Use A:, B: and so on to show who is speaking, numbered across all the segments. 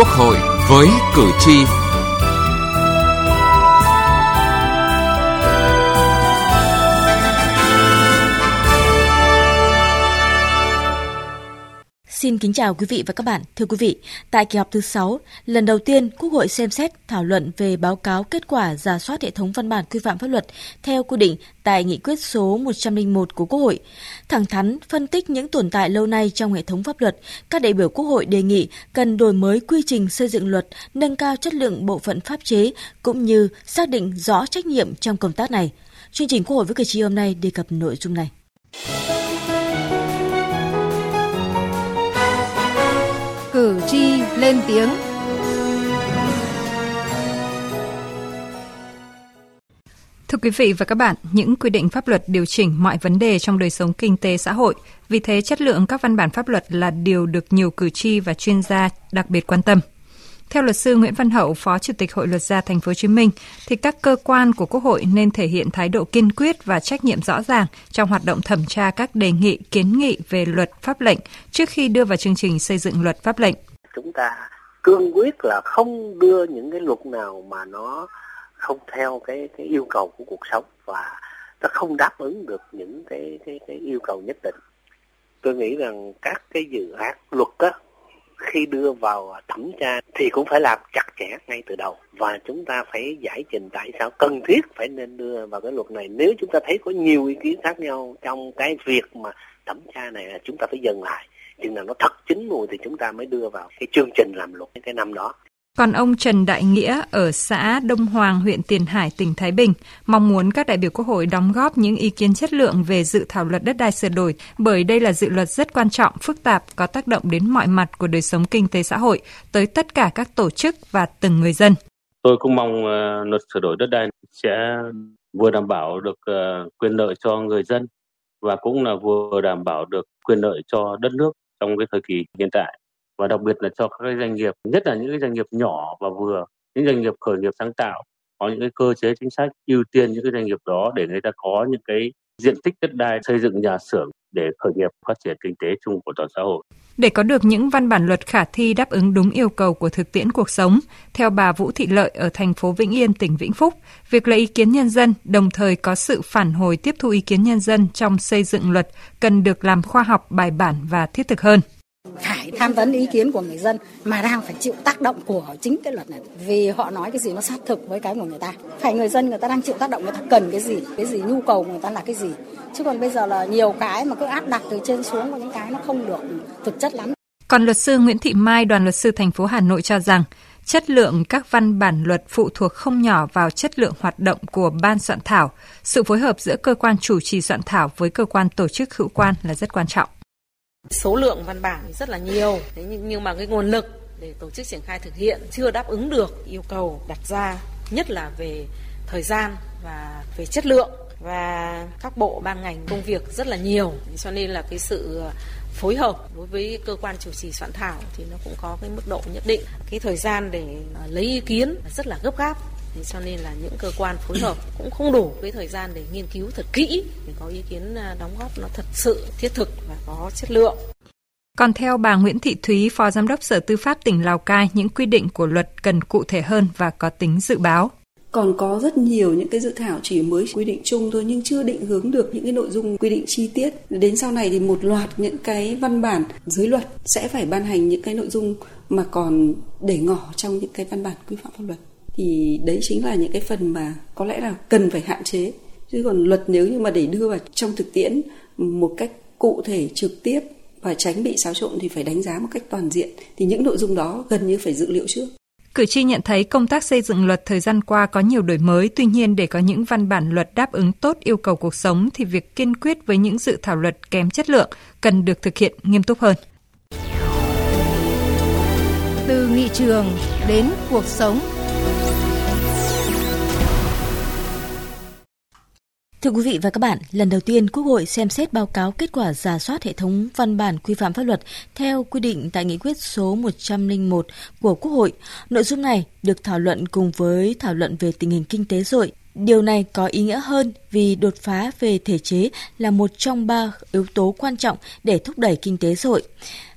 A: Quốc hội với cử tri.
B: Xin kính chào quý vị và các bạn. Thưa quý vị, tại kỳ họp thứ 6, lần đầu tiên Quốc hội xem xét thảo luận về báo cáo kết quả giả soát hệ thống văn bản quy phạm pháp luật theo quy định tại nghị quyết số 101 của Quốc hội. Thẳng thắn phân tích những tồn tại lâu nay trong hệ thống pháp luật, các đại biểu Quốc hội đề nghị cần đổi mới quy trình xây dựng luật, nâng cao chất lượng bộ phận pháp chế cũng như xác định rõ trách nhiệm trong công tác này. Chương trình Quốc hội với cử tri hôm nay đề cập nội dung này.
C: Lên tiếng.
D: Thưa quý vị và các bạn, những quy định pháp luật điều chỉnh mọi vấn đề trong đời sống kinh tế xã hội, vì thế chất lượng các văn bản pháp luật là điều được nhiều cử tri và chuyên gia đặc biệt quan tâm. Theo luật sư Nguyễn Văn Hậu, Phó Chủ tịch Hội luật gia Thành phố Hồ Chí Minh, thì các cơ quan của Quốc hội nên thể hiện thái độ kiên quyết và trách nhiệm rõ ràng trong hoạt động thẩm tra các đề nghị kiến nghị về luật pháp lệnh trước khi đưa vào chương trình xây dựng luật pháp lệnh.
E: Chúng ta cương quyết là không đưa những cái luật nào mà nó không theo cái cái yêu cầu của cuộc sống và nó không đáp ứng được những cái cái cái yêu cầu nhất định. Tôi nghĩ rằng các cái dự án luật đó khi đưa vào thẩm tra thì cũng phải làm chặt chẽ ngay từ đầu và chúng ta phải giải trình tại sao cần thiết phải nên đưa vào cái luật này nếu chúng ta thấy có nhiều ý kiến khác nhau trong cái việc mà thẩm tra này là chúng ta phải dừng lại chừng nào nó thật chín mùi thì chúng ta mới đưa vào cái chương trình làm luật cái năm đó
D: còn ông Trần Đại Nghĩa ở xã Đông Hoàng, huyện Tiền Hải, tỉnh Thái Bình mong muốn các đại biểu Quốc hội đóng góp những ý kiến chất lượng về dự thảo luật đất đai sửa đổi bởi đây là dự luật rất quan trọng, phức tạp, có tác động đến mọi mặt của đời sống kinh tế xã hội, tới tất cả các tổ chức và từng người dân.
F: Tôi cũng mong uh, luật sửa đổi đất đai sẽ vừa đảm bảo được uh, quyền lợi cho người dân và cũng là vừa đảm bảo được quyền lợi cho đất nước trong cái thời kỳ hiện tại, và đặc biệt là cho các cái doanh nghiệp, nhất là những cái doanh nghiệp nhỏ và vừa, những doanh nghiệp khởi nghiệp sáng tạo, có những cái cơ chế chính sách ưu tiên những cái doanh nghiệp đó để người ta có những cái diện tích đất đai xây dựng nhà xưởng để khởi nghiệp phát triển kinh tế chung của toàn xã hội.
D: Để có được những văn bản luật khả thi đáp ứng đúng yêu cầu của thực tiễn cuộc sống, theo bà Vũ Thị Lợi ở thành phố Vĩnh Yên, tỉnh Vĩnh Phúc, việc lấy ý kiến nhân dân đồng thời có sự phản hồi tiếp thu ý kiến nhân dân trong xây dựng luật cần được làm khoa học bài bản và thiết thực hơn
C: phải tham vấn ý kiến của người dân mà đang phải chịu tác động của chính cái luật này vì họ nói cái gì nó sát thực với cái của người ta phải người dân người ta đang chịu tác động người ta cần cái gì cái gì, nhu cầu của người ta là cái gì chứ còn bây giờ là nhiều cái mà cứ áp đặt từ trên xuống có những cái nó không được thực chất lắm
D: còn luật sư Nguyễn Thị Mai, đoàn luật sư thành phố Hà Nội cho rằng, chất lượng các văn bản luật phụ thuộc không nhỏ vào chất lượng hoạt động của ban soạn thảo. Sự phối hợp giữa cơ quan chủ trì soạn thảo với cơ quan tổ chức hữu quan là rất quan trọng.
G: Số lượng văn bản rất là nhiều, thế nhưng, nhưng mà cái nguồn lực để tổ chức triển khai thực hiện chưa đáp ứng được yêu cầu đặt ra, nhất là về thời gian và về chất lượng. Và các bộ ban ngành công việc rất là nhiều. Cho nên là cái sự ờ, phối hợp đối với cơ quan chủ trì soạn thảo thì nó cũng có cái mức độ nhất định. Cái thời gian để ờ, lấy ý kiến rất là gấp gáp. Thế cho nên là những cơ quan phối hợp cũng không đủ cái thời gian để nghiên cứu thật kỹ để có ý kiến à, đóng góp nó thật sự thiết thực và có chất lượng.
D: Còn theo bà Nguyễn Thị Thúy, Phó Giám đốc Sở Tư pháp tỉnh Lào Cai, những quy định của luật cần cụ thể hơn và có tính dự báo.
H: Còn có rất nhiều những cái dự thảo chỉ mới quy định chung thôi nhưng chưa định hướng được những cái nội dung quy định chi tiết. Đến sau này thì một loạt những cái văn bản dưới luật sẽ phải ban hành những cái nội dung mà còn để ngỏ trong những cái văn bản quy phạm pháp luật thì đấy chính là những cái phần mà có lẽ là cần phải hạn chế. Chứ còn luật nếu như mà để đưa vào trong thực tiễn một cách cụ thể trực tiếp và tránh bị xáo trộn thì phải đánh giá một cách toàn diện thì những nội dung đó gần như phải dự liệu trước.
D: Cử tri nhận thấy công tác xây dựng luật thời gian qua có nhiều đổi mới, tuy nhiên để có những văn bản luật đáp ứng tốt yêu cầu cuộc sống thì việc kiên quyết với những dự thảo luật kém chất lượng cần được thực hiện nghiêm túc hơn.
C: Từ nghị trường đến cuộc sống
B: Thưa quý vị và các bạn, lần đầu tiên Quốc hội xem xét báo cáo kết quả giả soát hệ thống văn bản quy phạm pháp luật theo quy định tại nghị quyết số 101 của Quốc hội. Nội dung này được thảo luận cùng với thảo luận về tình hình kinh tế rồi. Điều này có ý nghĩa hơn vì đột phá về thể chế là một trong ba yếu tố quan trọng để thúc đẩy kinh tế xã.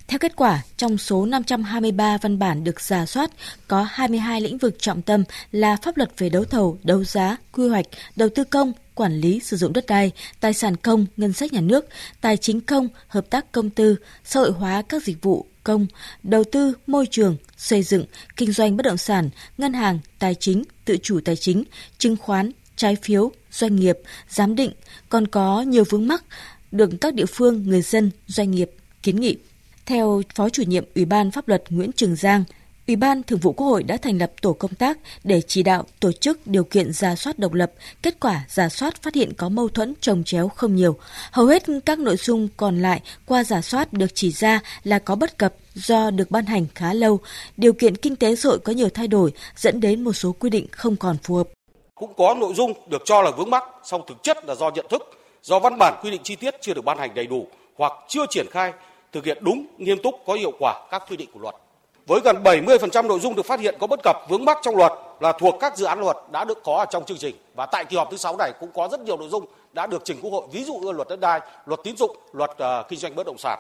B: Theo kết quả, trong số 523 văn bản được giả soát, có 22 lĩnh vực trọng tâm là pháp luật về đấu thầu, đấu giá, quy hoạch, đầu tư công, quản lý sử dụng đất đai, tài sản công, ngân sách nhà nước, tài chính công, hợp tác công tư, xã hội hóa các dịch vụ công, đầu tư, môi trường, xây dựng, kinh doanh bất động sản, ngân hàng, tài chính, tự chủ tài chính, chứng khoán, trái phiếu, doanh nghiệp, giám định, còn có nhiều vướng mắc được các địa phương, người dân, doanh nghiệp kiến nghị. Theo Phó chủ nhiệm Ủy ban Pháp luật Nguyễn Trường Giang, Ủy ban Thường vụ Quốc hội đã thành lập tổ công tác để chỉ đạo tổ chức điều kiện giả soát độc lập, kết quả giả soát phát hiện có mâu thuẫn trồng chéo không nhiều. Hầu hết các nội dung còn lại qua giả soát được chỉ ra là có bất cập do được ban hành khá lâu, điều kiện kinh tế xã có nhiều thay đổi dẫn đến một số quy định không còn phù hợp.
I: Cũng có nội dung được cho là vướng mắc, song thực chất là do nhận thức, do văn bản quy định chi tiết chưa được ban hành đầy đủ hoặc chưa triển khai thực hiện đúng, nghiêm túc, có hiệu quả các quy định của luật. Với gần 70% nội dung được phát hiện có bất cập vướng mắc trong luật là thuộc các dự án luật đã được có ở trong chương trình và tại kỳ họp thứ 6 này cũng có rất nhiều nội dung đã được trình Quốc hội, ví dụ như luật đất đai, luật tín dụng, luật uh, kinh doanh bất động sản.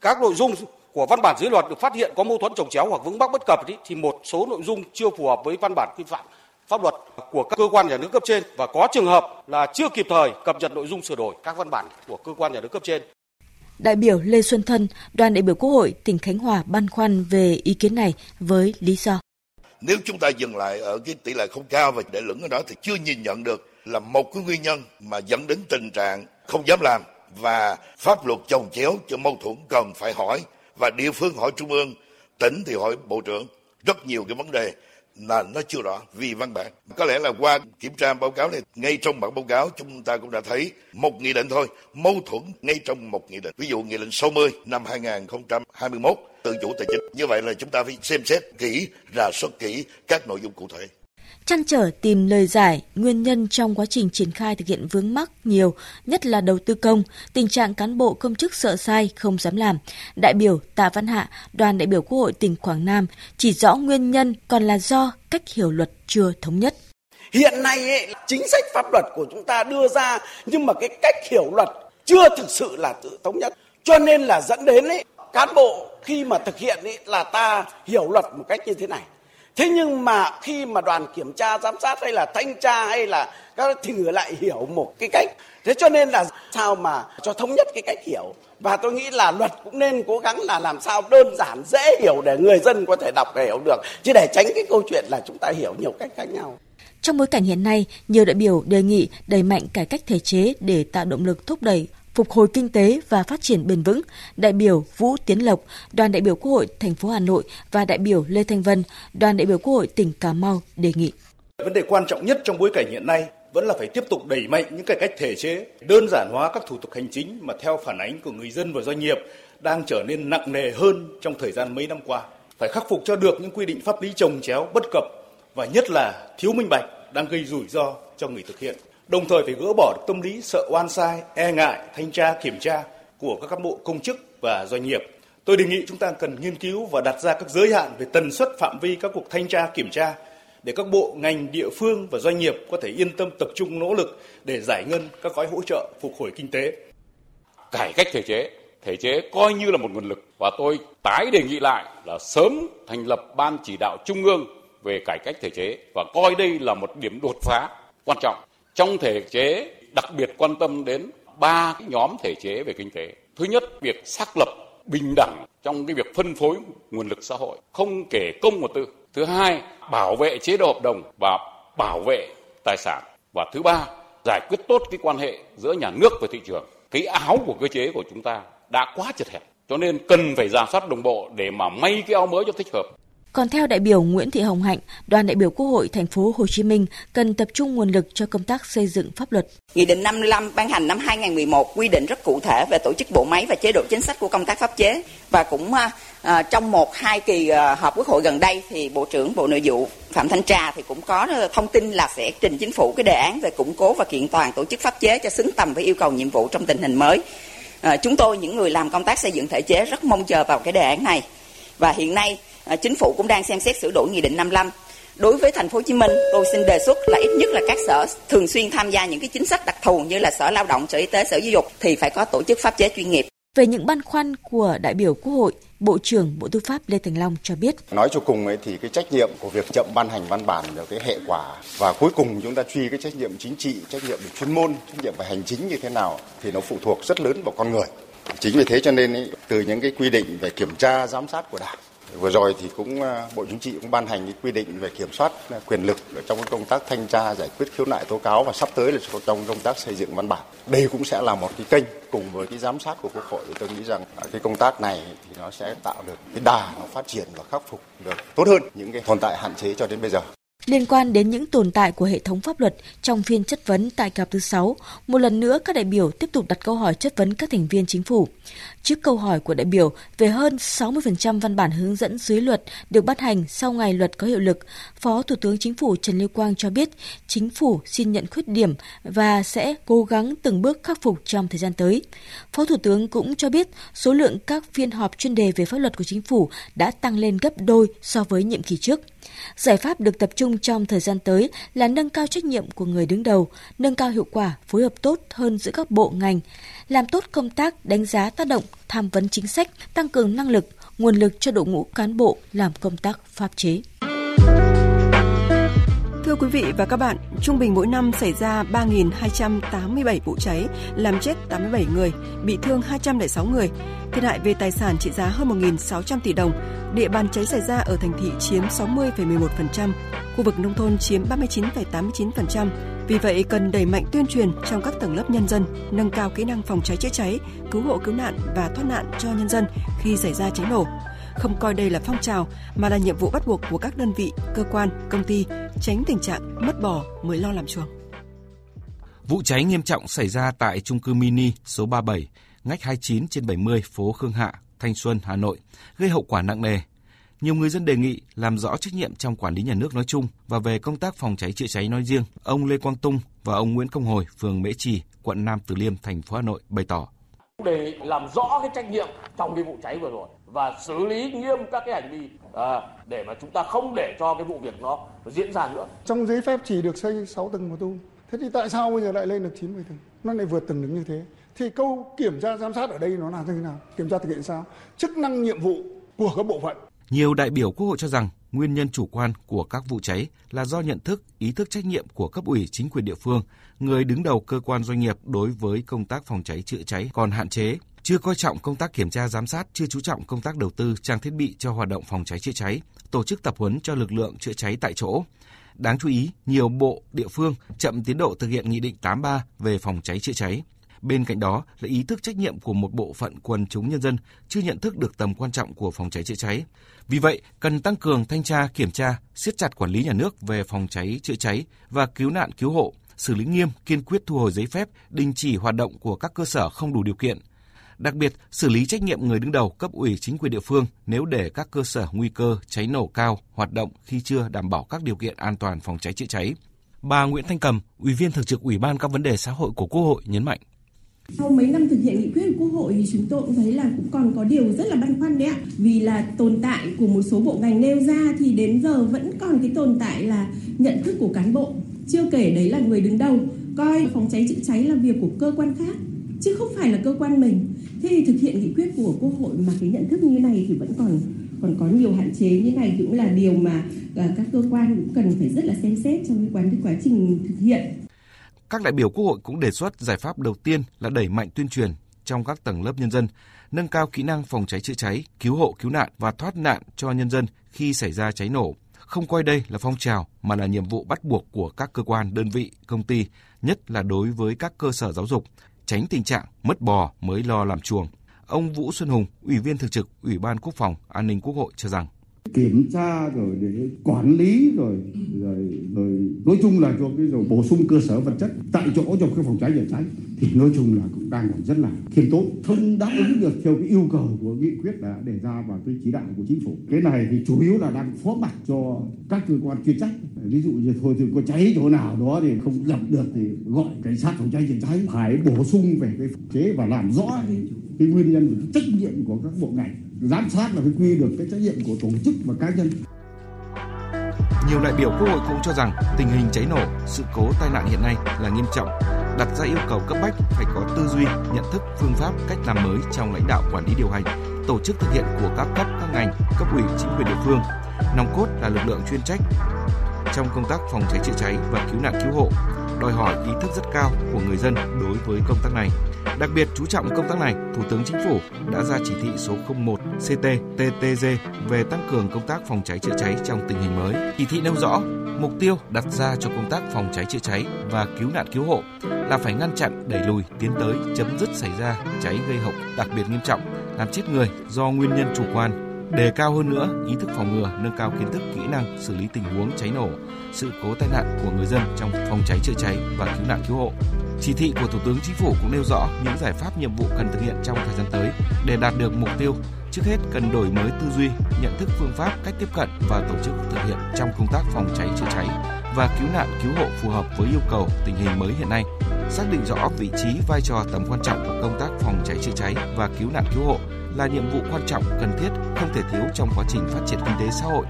I: Các nội dung của văn bản dưới luật được phát hiện có mâu thuẫn trồng chéo hoặc vướng mắc bất cập ý, thì một số nội dung chưa phù hợp với văn bản quy phạm pháp luật của các cơ quan nhà nước cấp trên và có trường hợp là chưa kịp thời cập nhật nội dung sửa đổi các văn bản của cơ quan nhà nước cấp trên.
B: Đại biểu Lê Xuân Thân, đoàn đại biểu Quốc hội tỉnh Khánh Hòa băn khoăn về ý kiến này với lý do.
J: Nếu chúng ta dừng lại ở cái tỷ lệ không cao và để lửng ở đó thì chưa nhìn nhận được là một cái nguyên nhân mà dẫn đến tình trạng không dám làm và pháp luật chồng chéo cho mâu thuẫn cần phải hỏi và địa phương hỏi trung ương, tỉnh thì hỏi bộ trưởng rất nhiều cái vấn đề là nó chưa rõ vì văn bản. Có lẽ là qua kiểm tra báo cáo này, ngay trong bản báo cáo chúng ta cũng đã thấy một nghị định thôi, mâu thuẫn ngay trong một nghị định. Ví dụ nghị định 60 năm 2021 tự chủ tài chính. Như vậy là chúng ta phải xem xét kỹ, rà soát kỹ các nội dung cụ thể
B: chăn trở tìm lời giải, nguyên nhân trong quá trình triển khai thực hiện vướng mắc nhiều, nhất là đầu tư công, tình trạng cán bộ công chức sợ sai, không dám làm. Đại biểu Tạ Văn Hạ, đoàn đại biểu Quốc hội tỉnh Quảng Nam chỉ rõ nguyên nhân còn là do cách hiểu luật chưa thống nhất.
K: Hiện nay ấy, chính sách pháp luật của chúng ta đưa ra nhưng mà cái cách hiểu luật chưa thực sự là tự thống nhất. Cho nên là dẫn đến ấy, cán bộ khi mà thực hiện ấy, là ta hiểu luật một cách như thế này thế nhưng mà khi mà đoàn kiểm tra giám sát hay là thanh tra hay là các thì người lại hiểu một cái cách. Thế cho nên là sao mà cho thống nhất cái cách hiểu? Và tôi nghĩ là luật cũng nên cố gắng là làm sao đơn giản dễ hiểu để người dân có thể đọc và hiểu được. Chứ để tránh cái câu chuyện là chúng ta hiểu nhiều cách khác nhau.
B: Trong bối cảnh hiện nay, nhiều đại biểu đề nghị đẩy mạnh cải cách thể chế để tạo động lực thúc đẩy phục hồi kinh tế và phát triển bền vững, đại biểu Vũ Tiến Lộc, đoàn đại biểu Quốc hội thành phố Hà Nội và đại biểu Lê Thanh Vân, đoàn đại biểu Quốc hội tỉnh Cà Mau đề nghị.
L: Vấn đề quan trọng nhất trong bối cảnh hiện nay vẫn là phải tiếp tục đẩy mạnh những cải cách thể chế, đơn giản hóa các thủ tục hành chính mà theo phản ánh của người dân và doanh nghiệp đang trở nên nặng nề hơn trong thời gian mấy năm qua. Phải khắc phục cho được những quy định pháp lý trồng chéo bất cập và nhất là thiếu minh bạch đang gây rủi ro cho người thực hiện đồng thời phải gỡ bỏ được tâm lý sợ oan sai, e ngại, thanh tra, kiểm tra của các cán bộ công chức và doanh nghiệp. Tôi đề nghị chúng ta cần nghiên cứu và đặt ra các giới hạn về tần suất phạm vi các cuộc thanh tra kiểm tra để các bộ, ngành, địa phương và doanh nghiệp có thể yên tâm tập trung nỗ lực để giải ngân các gói hỗ trợ phục hồi kinh tế.
M: Cải cách thể chế, thể chế coi như là một nguồn lực và tôi tái đề nghị lại là sớm thành lập ban chỉ đạo trung ương về cải cách thể chế và coi đây là một điểm đột phá quan trọng trong thể chế đặc biệt quan tâm đến ba nhóm thể chế về kinh tế. Thứ nhất, việc xác lập bình đẳng trong cái việc phân phối nguồn lực xã hội, không kể công và tư. Thứ hai, bảo vệ chế độ hợp đồng và bảo vệ tài sản. Và thứ ba, giải quyết tốt cái quan hệ giữa nhà nước và thị trường. Cái áo của cơ chế của chúng ta đã quá chật hẹp. Cho nên cần phải giả soát đồng bộ để mà may cái áo mới cho thích hợp.
B: Còn theo đại biểu Nguyễn Thị Hồng Hạnh, đoàn đại biểu Quốc hội thành phố Hồ Chí Minh cần tập trung nguồn lực cho công tác xây dựng pháp luật.
N: Nghị định 55 ban hành năm 2011 quy định rất cụ thể về tổ chức bộ máy và chế độ chính sách của công tác pháp chế và cũng à, à trong một hai kỳ à, họp Quốc hội gần đây thì Bộ trưởng Bộ Nội vụ Phạm Thanh Trà thì cũng có ờ, thông tin là sẽ trình chính phủ cái đề án về củng cố và kiện toàn tổ chức pháp chế cho xứng tầm với yêu cầu nhiệm vụ trong tình hình mới. À, chúng tôi những người làm công tác xây dựng thể chế rất mong chờ vào cái đề án này và hiện nay chính phủ cũng đang xem xét sửa đổi nghị định 55 đối với thành phố Hồ Chí Minh tôi xin đề xuất là ít nhất là các sở thường xuyên tham gia những cái chính sách đặc thù như là sở lao động sở y tế sở giáo dục thì phải có tổ chức pháp chế chuyên nghiệp
B: Về những băn khoăn của đại biểu Quốc hội, Bộ trưởng Bộ Tư pháp Lê Thành Long cho biết.
O: Nói cho cùng ấy thì cái trách nhiệm của việc chậm ban hành văn bản là cái hệ quả và cuối cùng chúng ta truy cái trách nhiệm chính trị, trách nhiệm về chuyên môn, trách nhiệm về hành chính như thế nào thì nó phụ thuộc rất lớn vào con người. Chính vì thế cho nên ấy, từ những cái quy định về kiểm tra giám sát của Đảng Vừa rồi thì cũng ờ, Bộ Chính trị cũng ban hành cái quy định về kiểm soát ờ, quyền lực trong công tác thanh tra, giải quyết khiếu nại tố cáo và sắp tới là trong công tác xây dựng văn bản. Đây cũng sẽ là một cái kênh cùng với cái giám sát của Quốc hội. Tôi nghĩ rằng cái công tác này thì nó sẽ tạo được cái đà nó phát triển và khắc phục được tốt hơn những cái tồn tại hạn chế cho đến bây giờ.
B: Liên quan đến những tồn tại của hệ thống pháp luật trong phiên chất vấn tại kỳ họp thứ 6, một lần nữa các đại biểu tiếp tục đặt câu hỏi chất vấn các thành viên chính phủ. Trước câu hỏi của đại biểu về hơn 60% văn bản hướng dẫn dưới luật được ban hành sau ngày luật có hiệu lực, Phó Thủ tướng Chính phủ Trần Lưu Quang cho biết chính phủ xin nhận khuyết điểm và sẽ cố gắng từng bước khắc phục trong thời gian tới. Phó Thủ tướng cũng cho biết số lượng các phiên họp chuyên đề về pháp luật của chính phủ đã tăng lên gấp đôi so với nhiệm kỳ trước. Giải pháp được tập trung trong thời gian tới là nâng cao trách nhiệm của người đứng đầu, nâng cao hiệu quả phối hợp tốt hơn giữa các bộ ngành, làm tốt công tác đánh giá tác động, tham vấn chính sách, tăng cường năng lực, nguồn lực cho đội ngũ cán bộ làm công tác pháp chế.
P: Thưa quý vị và các bạn, trung bình mỗi năm xảy ra 3.287 vụ cháy, làm chết 87 người, bị thương 206 người, thiệt hại về tài sản trị giá hơn 1.600 tỷ đồng. Địa bàn cháy xảy ra ở thành thị chiếm 60,11%, khu vực nông thôn chiếm 39,89%. Vì vậy, cần đẩy mạnh tuyên truyền trong các tầng lớp nhân dân, nâng cao kỹ năng phòng cháy chữa cháy, cứu hộ cứu nạn và thoát nạn cho nhân dân khi xảy ra cháy nổ không coi đây là phong trào mà là nhiệm vụ bắt buộc của các đơn vị, cơ quan, công ty, tránh tình trạng mất bò mới lo làm chuồng.
Q: Vụ cháy nghiêm trọng xảy ra tại trung cư mini số 37, ngách 29 trên 70 phố Khương Hạ, Thanh Xuân, Hà Nội, gây hậu quả nặng nề. Nhiều người dân đề nghị làm rõ trách nhiệm trong quản lý nhà nước nói chung và về công tác phòng cháy chữa cháy nói riêng. Ông Lê Quang Tung và ông Nguyễn Công Hồi, phường Mễ Trì, quận Nam Từ Liêm, thành phố Hà Nội bày tỏ
R: để làm rõ cái trách nhiệm trong cái vụ cháy vừa rồi và xử lý nghiêm các cái hành vi à, để mà chúng ta không để cho cái vụ việc nó diễn ra nữa.
S: Trong giấy phép chỉ được xây 6 tầng một tu. Thế thì tại sao bây giờ lại lên được 90 tầng? Nó lại vượt tầng đứng như thế. Thì câu kiểm tra giám sát ở đây nó là như thế nào? Kiểm tra thực hiện sao? Chức năng nhiệm vụ của các bộ phận.
Q: Nhiều đại biểu Quốc hội cho rằng nguyên nhân chủ quan của các vụ cháy là do nhận thức, ý thức trách nhiệm của cấp ủy chính quyền địa phương, người đứng đầu cơ quan doanh nghiệp đối với công tác phòng cháy chữa cháy còn hạn chế, chưa coi trọng công tác kiểm tra giám sát, chưa chú trọng công tác đầu tư trang thiết bị cho hoạt động phòng cháy chữa cháy, tổ chức tập huấn cho lực lượng chữa cháy tại chỗ. Đáng chú ý, nhiều bộ, địa phương chậm tiến độ thực hiện Nghị định 83 về phòng cháy chữa cháy. Bên cạnh đó là ý thức trách nhiệm của một bộ phận quần chúng nhân dân chưa nhận thức được tầm quan trọng của phòng cháy chữa cháy. Vì vậy, cần tăng cường thanh tra, kiểm tra, siết chặt quản lý nhà nước về phòng cháy chữa cháy và cứu nạn cứu hộ, xử lý nghiêm, kiên quyết thu hồi giấy phép, đình chỉ hoạt động của các cơ sở không đủ điều kiện. Đặc biệt, xử lý trách nhiệm người đứng đầu cấp ủy chính quyền địa phương nếu để các cơ sở nguy cơ cháy nổ cao hoạt động khi chưa đảm bảo các điều kiện an toàn phòng cháy chữa cháy. Bà Nguyễn Thanh Cầm, Ủy viên Thường trực Ủy ban các vấn đề xã hội của Quốc hội nhấn mạnh.
T: Sau mấy năm thực hiện nghị quyết của Quốc hội thì chúng tôi cũng thấy là cũng còn có điều rất là băn khoăn đấy ạ. Vì là tồn tại của một số bộ ngành nêu ra thì đến giờ vẫn còn cái tồn tại là nhận thức của cán bộ. Chưa kể đấy là người đứng đầu coi phòng cháy chữa cháy là việc của cơ quan khác chứ không phải là cơ quan mình. Thế thì thực hiện nghị quyết của Quốc hội mà cái nhận thức như này thì vẫn còn còn có nhiều hạn chế như này cũng là điều mà à, các cơ quan cũng cần phải rất là xem xét trong cái quá, quá trình thực hiện
Q: các đại biểu Quốc hội cũng đề xuất giải pháp đầu tiên là đẩy mạnh tuyên truyền trong các tầng lớp nhân dân, nâng cao kỹ năng phòng cháy chữa cháy, cứu hộ cứu nạn và thoát nạn cho nhân dân khi xảy ra cháy nổ. Không coi đây là phong trào mà là nhiệm vụ bắt buộc của các cơ quan, đơn vị, công ty, nhất là đối với các cơ sở giáo dục, tránh tình trạng mất bò mới lo làm chuồng. Ông Vũ Xuân Hùng, Ủy viên Thường trực Ủy ban Quốc phòng An ninh Quốc hội cho rằng
U: kiểm tra rồi để quản lý rồi rồi rồi nói chung là cho cái rồi bổ sung cơ sở vật chất tại chỗ cho cái phòng cháy chữa cháy thì nói chung là cũng đang còn rất là khiêm tốn. Không đáp ứng được theo cái yêu cầu của nghị quyết đã đề ra và cái chỉ đạo của chính phủ. Cái này thì chủ yếu là đang phó mặt cho các cơ quan chuyên trách. Ví dụ như thôi thì có cháy chỗ nào đó thì không dập được thì gọi cảnh sát phòng cháy chữa cháy phải bổ sung về cái chế và làm rõ cái, cái nguyên nhân và trách nhiệm của các bộ ngành giám sát là phải quy được cái trách nhiệm của tổ chức và cá nhân.
Q: Nhiều đại biểu Quốc hội cũng cho rằng tình hình cháy nổ, sự cố tai nạn hiện nay là nghiêm trọng, đặt ra yêu cầu cấp bách phải có tư duy, nhận thức, phương pháp, cách làm mới trong lãnh đạo quản lý điều hành, tổ chức thực hiện của các cấp các ngành, cấp ủy chính quyền địa phương. Nòng cốt là lực lượng chuyên trách trong công tác phòng cháy chữa cháy và cứu nạn cứu hộ, đòi hỏi ý thức rất cao của người dân đối với công tác này. Đặc biệt chú trọng công tác này, Thủ tướng Chính phủ đã ra chỉ thị số 01 CT-TTG về tăng cường công tác phòng cháy chữa cháy trong tình hình mới. Chỉ thị nêu rõ, mục tiêu đặt ra cho công tác phòng cháy chữa cháy và cứu nạn cứu hộ là phải ngăn chặn, đẩy lùi, tiến tới chấm dứt xảy ra cháy gây hậu đặc biệt nghiêm trọng, làm chết người do nguyên nhân chủ quan, đề cao hơn nữa ý thức phòng ngừa, nâng cao kiến thức, kỹ năng xử lý tình huống cháy nổ, sự cố tai nạn của người dân trong phòng cháy chữa cháy và cứu nạn cứu hộ. Chỉ thị của Thủ tướng Chính phủ cũng nêu rõ những giải pháp nhiệm vụ cần thực hiện trong thời gian tới để đạt được mục tiêu. Trước hết cần đổi mới tư duy, nhận thức phương pháp, cách tiếp cận và tổ chức thực hiện trong công tác phòng cháy chữa cháy và cứu nạn cứu hộ phù hợp với yêu cầu tình hình mới hiện nay. Xác định rõ vị trí, vai trò, tầm quan trọng của công tác phòng cháy chữa cháy và cứu nạn cứu hộ là nhiệm vụ quan trọng, cần thiết, không thể thiếu trong quá trình phát triển kinh tế xã hội.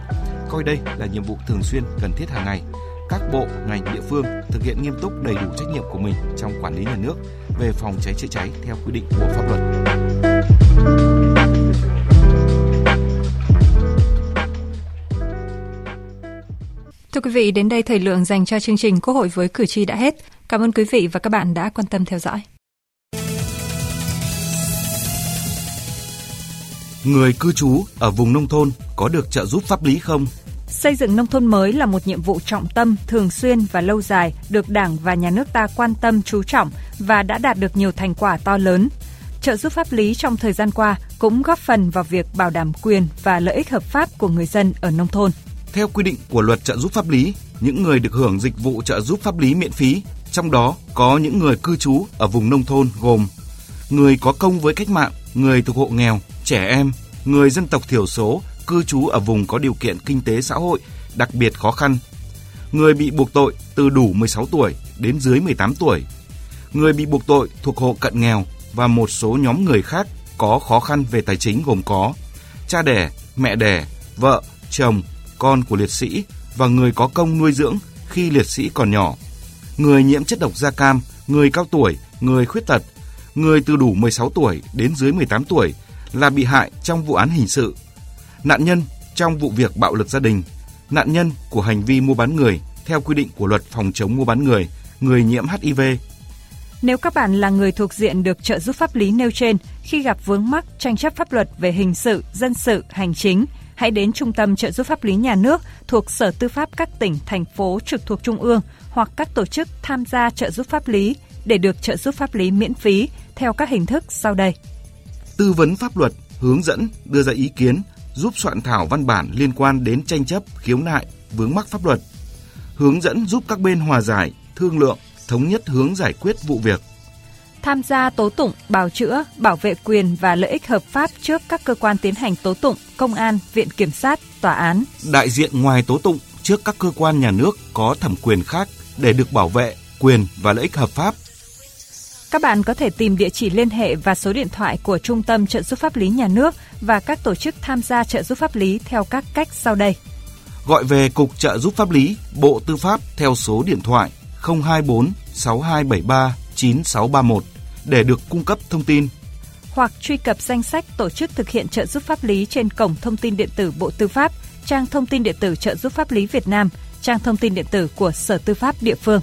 Q: Coi đây là nhiệm vụ thường xuyên, cần thiết hàng ngày. Các bộ, ngành, địa phương thực hiện nghiêm túc đầy đủ trách nhiệm của mình trong quản lý nhà nước về phòng cháy chữa cháy theo quy định của pháp luật.
D: Thưa quý vị, đến đây thời lượng dành cho chương trình Quốc hội với cử tri đã hết. Cảm ơn quý vị và các bạn đã quan tâm theo dõi.
Q: Người cư trú ở vùng nông thôn có được trợ giúp pháp lý không?
D: Xây dựng nông thôn mới là một nhiệm vụ trọng tâm, thường xuyên và lâu dài được Đảng và Nhà nước ta quan tâm chú trọng và đã đạt được nhiều thành quả to lớn. Trợ giúp pháp lý trong thời gian qua cũng góp phần vào việc bảo đảm quyền và lợi ích hợp pháp của người dân ở nông thôn.
Q: Theo quy định của luật trợ giúp pháp lý, những người được hưởng dịch vụ trợ giúp pháp lý miễn phí, trong đó có những người cư trú ở vùng nông thôn gồm người có công với cách mạng, người thuộc hộ nghèo, trẻ em, người dân tộc thiểu số cư trú ở vùng có điều kiện kinh tế xã hội đặc biệt khó khăn, người bị buộc tội từ đủ 16 tuổi đến dưới 18 tuổi, người bị buộc tội thuộc hộ cận nghèo và một số nhóm người khác có khó khăn về tài chính gồm có cha đẻ, mẹ đẻ, vợ, chồng, con của liệt sĩ và người có công nuôi dưỡng khi liệt sĩ còn nhỏ, người nhiễm chất độc da cam, người cao tuổi, người khuyết tật, người từ đủ 16 tuổi đến dưới 18 tuổi là bị hại trong vụ án hình sự, nạn nhân trong vụ việc bạo lực gia đình, nạn nhân của hành vi mua bán người theo quy định của luật phòng chống mua bán người, người nhiễm HIV.
D: Nếu các bạn là người thuộc diện được trợ giúp pháp lý nêu trên, khi gặp vướng mắc tranh chấp pháp luật về hình sự, dân sự, hành chính, hãy đến Trung tâm trợ giúp pháp lý nhà nước thuộc Sở Tư pháp các tỉnh, thành phố trực thuộc Trung ương hoặc các tổ chức tham gia trợ giúp pháp lý để được trợ giúp pháp lý miễn phí theo các hình thức sau đây.
Q: Tư vấn pháp luật, hướng dẫn, đưa ra ý kiến, giúp soạn thảo văn bản liên quan đến tranh chấp, khiếu nại, vướng mắc pháp luật, hướng dẫn giúp các bên hòa giải, thương lượng, thống nhất hướng giải quyết vụ việc.
D: Tham gia tố tụng, bào chữa, bảo vệ quyền và lợi ích hợp pháp trước các cơ quan tiến hành tố tụng, công an, viện kiểm sát, tòa án.
Q: Đại diện ngoài tố tụng trước các cơ quan nhà nước có thẩm quyền khác để được bảo vệ quyền và lợi ích hợp pháp
D: các bạn có thể tìm địa chỉ liên hệ và số điện thoại của Trung tâm trợ giúp pháp lý nhà nước và các tổ chức tham gia trợ giúp pháp lý theo các cách sau đây.
Q: Gọi về Cục Trợ giúp pháp lý, Bộ Tư pháp theo số điện thoại 024 6273 9631 để được cung cấp thông tin.
D: Hoặc truy cập danh sách tổ chức thực hiện trợ giúp pháp lý trên cổng thông tin điện tử Bộ Tư pháp, trang thông tin điện tử trợ giúp pháp lý Việt Nam, trang thông tin điện tử của Sở Tư pháp địa phương.